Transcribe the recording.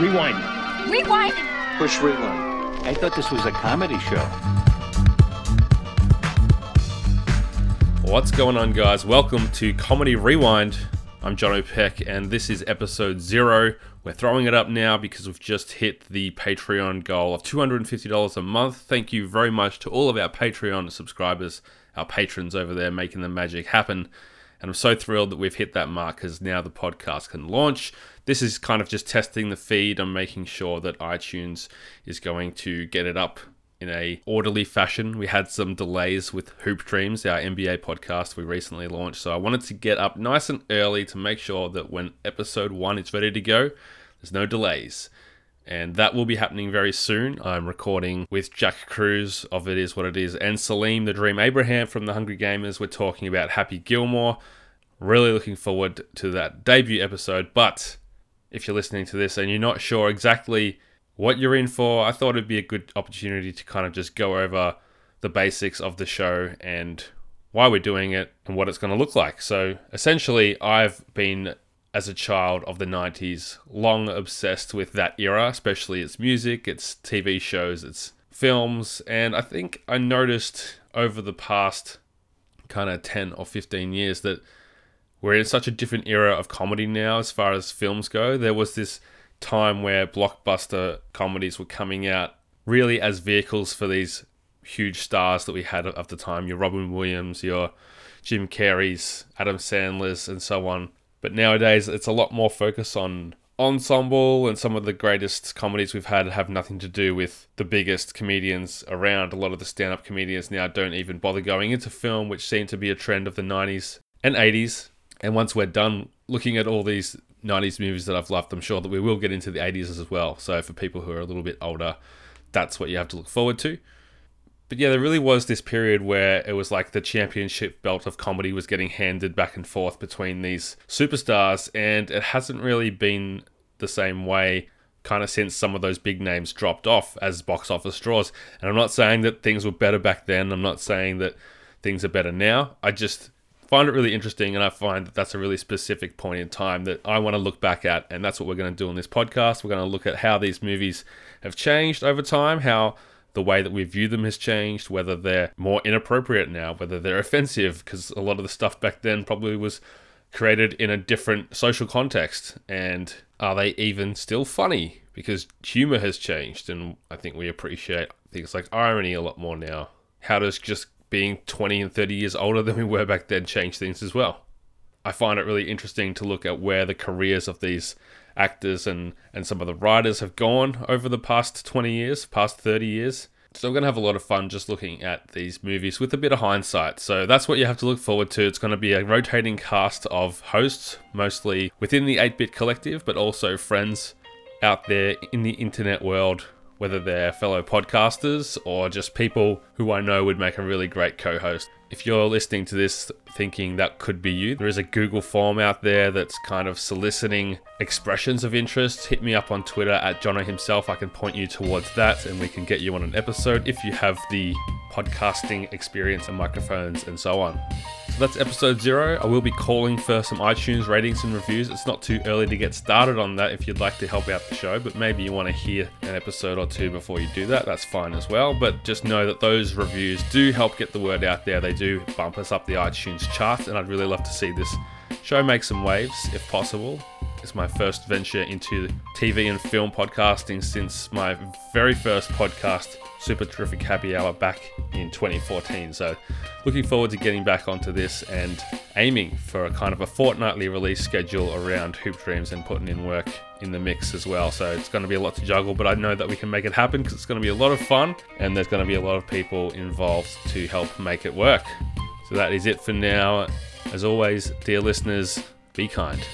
Rewind. Rewind. Push rewind. I thought this was a comedy show. What's going on, guys? Welcome to Comedy Rewind. I'm John O'Peck, and this is episode zero. We're throwing it up now because we've just hit the Patreon goal of $250 a month. Thank you very much to all of our Patreon subscribers, our patrons over there making the magic happen. And I'm so thrilled that we've hit that mark because now the podcast can launch. This is kind of just testing the feed. I'm making sure that iTunes is going to get it up in a orderly fashion. We had some delays with Hoop Dreams, our NBA podcast we recently launched. So I wanted to get up nice and early to make sure that when episode one is ready to go, there's no delays and that will be happening very soon. I'm recording with Jack Cruz of It Is What It Is and Salim the Dream Abraham from the Hungry Gamers. We're talking about Happy Gilmore. Really looking forward to that debut episode. But if you're listening to this and you're not sure exactly what you're in for, I thought it'd be a good opportunity to kind of just go over the basics of the show and why we're doing it and what it's going to look like. So essentially, I've been as a child of the 90s, long obsessed with that era, especially its music, its TV shows, its films. And I think I noticed over the past kind of 10 or 15 years that we're in such a different era of comedy now as far as films go. There was this time where blockbuster comedies were coming out really as vehicles for these huge stars that we had at the time your Robin Williams, your Jim Carrey's, Adam Sandler's, and so on. But nowadays, it's a lot more focus on ensemble, and some of the greatest comedies we've had have nothing to do with the biggest comedians around. A lot of the stand up comedians now don't even bother going into film, which seemed to be a trend of the 90s and 80s. And once we're done looking at all these 90s movies that I've loved, I'm sure that we will get into the 80s as well. So for people who are a little bit older, that's what you have to look forward to but yeah, there really was this period where it was like the championship belt of comedy was getting handed back and forth between these superstars, and it hasn't really been the same way kind of since some of those big names dropped off as box office draws. And I'm not saying that things were better back then, I'm not saying that things are better now. I just find it really interesting, and I find that that's a really specific point in time that I want to look back at, and that's what we're going to do on this podcast. We're going to look at how these movies have changed over time, how the way that we view them has changed, whether they're more inappropriate now, whether they're offensive, because a lot of the stuff back then probably was created in a different social context. And are they even still funny? Because humor has changed, and I think we appreciate things like irony a lot more now. How does just being 20 and 30 years older than we were back then change things as well? I find it really interesting to look at where the careers of these actors and, and some of the writers have gone over the past 20 years, past 30 years. So we're going to have a lot of fun just looking at these movies with a bit of hindsight. So that's what you have to look forward to. It's going to be a rotating cast of hosts, mostly within the 8 Bit Collective, but also friends out there in the internet world whether they're fellow podcasters or just people who I know would make a really great co host. If you're listening to this thinking that could be you, there is a Google form out there that's kind of soliciting expressions of interest. Hit me up on Twitter at Jono himself. I can point you towards that and we can get you on an episode if you have the podcasting experience and microphones and so on. So that's episode zero. I will be calling for some iTunes ratings and reviews. It's not too early to get started on that if you'd like to help out the show, but maybe you want to hear an episode or two before you do that. That's fine as well. But just know that those reviews do help get the word out there. They do bump us up the iTunes chart, and I'd really love to see this show make some waves if possible. It's my first venture into TV and film podcasting since my very first podcast super terrific happy hour back in 2014. So, looking forward to getting back onto this and aiming for a kind of a fortnightly release schedule around Hoop Dreams and putting in work in the mix as well. So, it's going to be a lot to juggle, but I know that we can make it happen because it's going to be a lot of fun and there's going to be a lot of people involved to help make it work. So, that is it for now. As always, dear listeners, be kind.